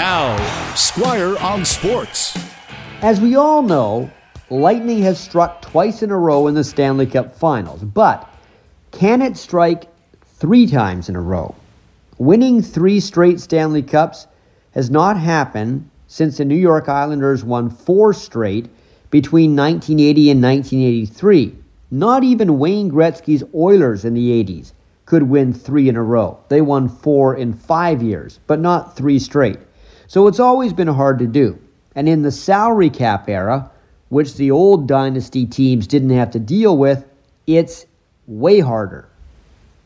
Now, Squire on Sports. As we all know, Lightning has struck twice in a row in the Stanley Cup Finals, but can it strike three times in a row? Winning three straight Stanley Cups has not happened since the New York Islanders won four straight between 1980 and 1983. Not even Wayne Gretzky's Oilers in the 80s could win three in a row. They won four in five years, but not three straight. So it's always been hard to do. And in the salary cap era, which the old dynasty teams didn't have to deal with, it's way harder.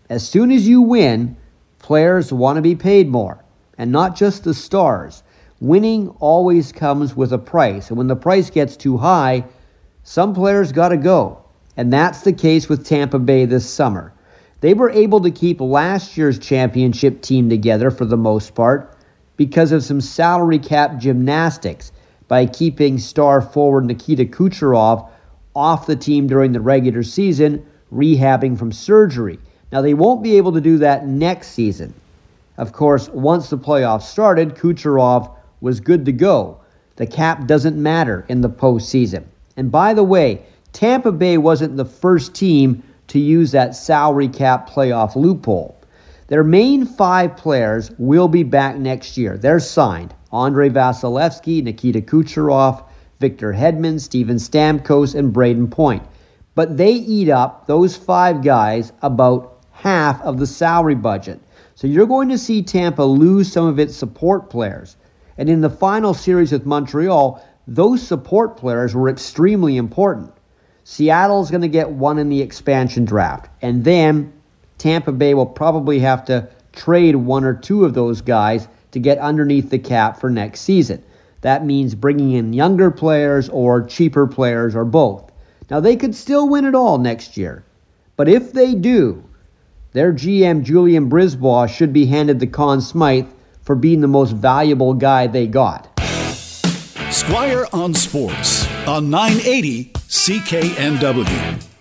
As soon as you win, players want to be paid more, and not just the stars. Winning always comes with a price, and when the price gets too high, some players got to go. And that's the case with Tampa Bay this summer. They were able to keep last year's championship team together for the most part because of some salary cap gymnastics by keeping star forward Nikita Kucherov off the team during the regular season, rehabbing from surgery. Now, they won't be able to do that next season. Of course, once the playoffs started, Kucherov was good to go. The cap doesn't matter in the postseason. And by the way, Tampa Bay wasn't the first team to use that salary cap playoff loophole. Their main five players will be back next year. They're signed. Andrei Vasilevskiy, Nikita Kucherov, Victor Hedman, Steven Stamkos, and Brayden Point. But they eat up, those five guys, about half of the salary budget. So you're going to see Tampa lose some of its support players. And in the final series with Montreal, those support players were extremely important. Seattle's going to get one in the expansion draft. And then Tampa Bay will probably have to trade one or two of those guys to get underneath the cap for next season. That means bringing in younger players or cheaper players or both. Now, they could still win it all next year. But if they do, their GM, Julien BriseBois, should be handed the Conn Smythe for being the most valuable guy they got. Squire on Sports on 980 CKNW.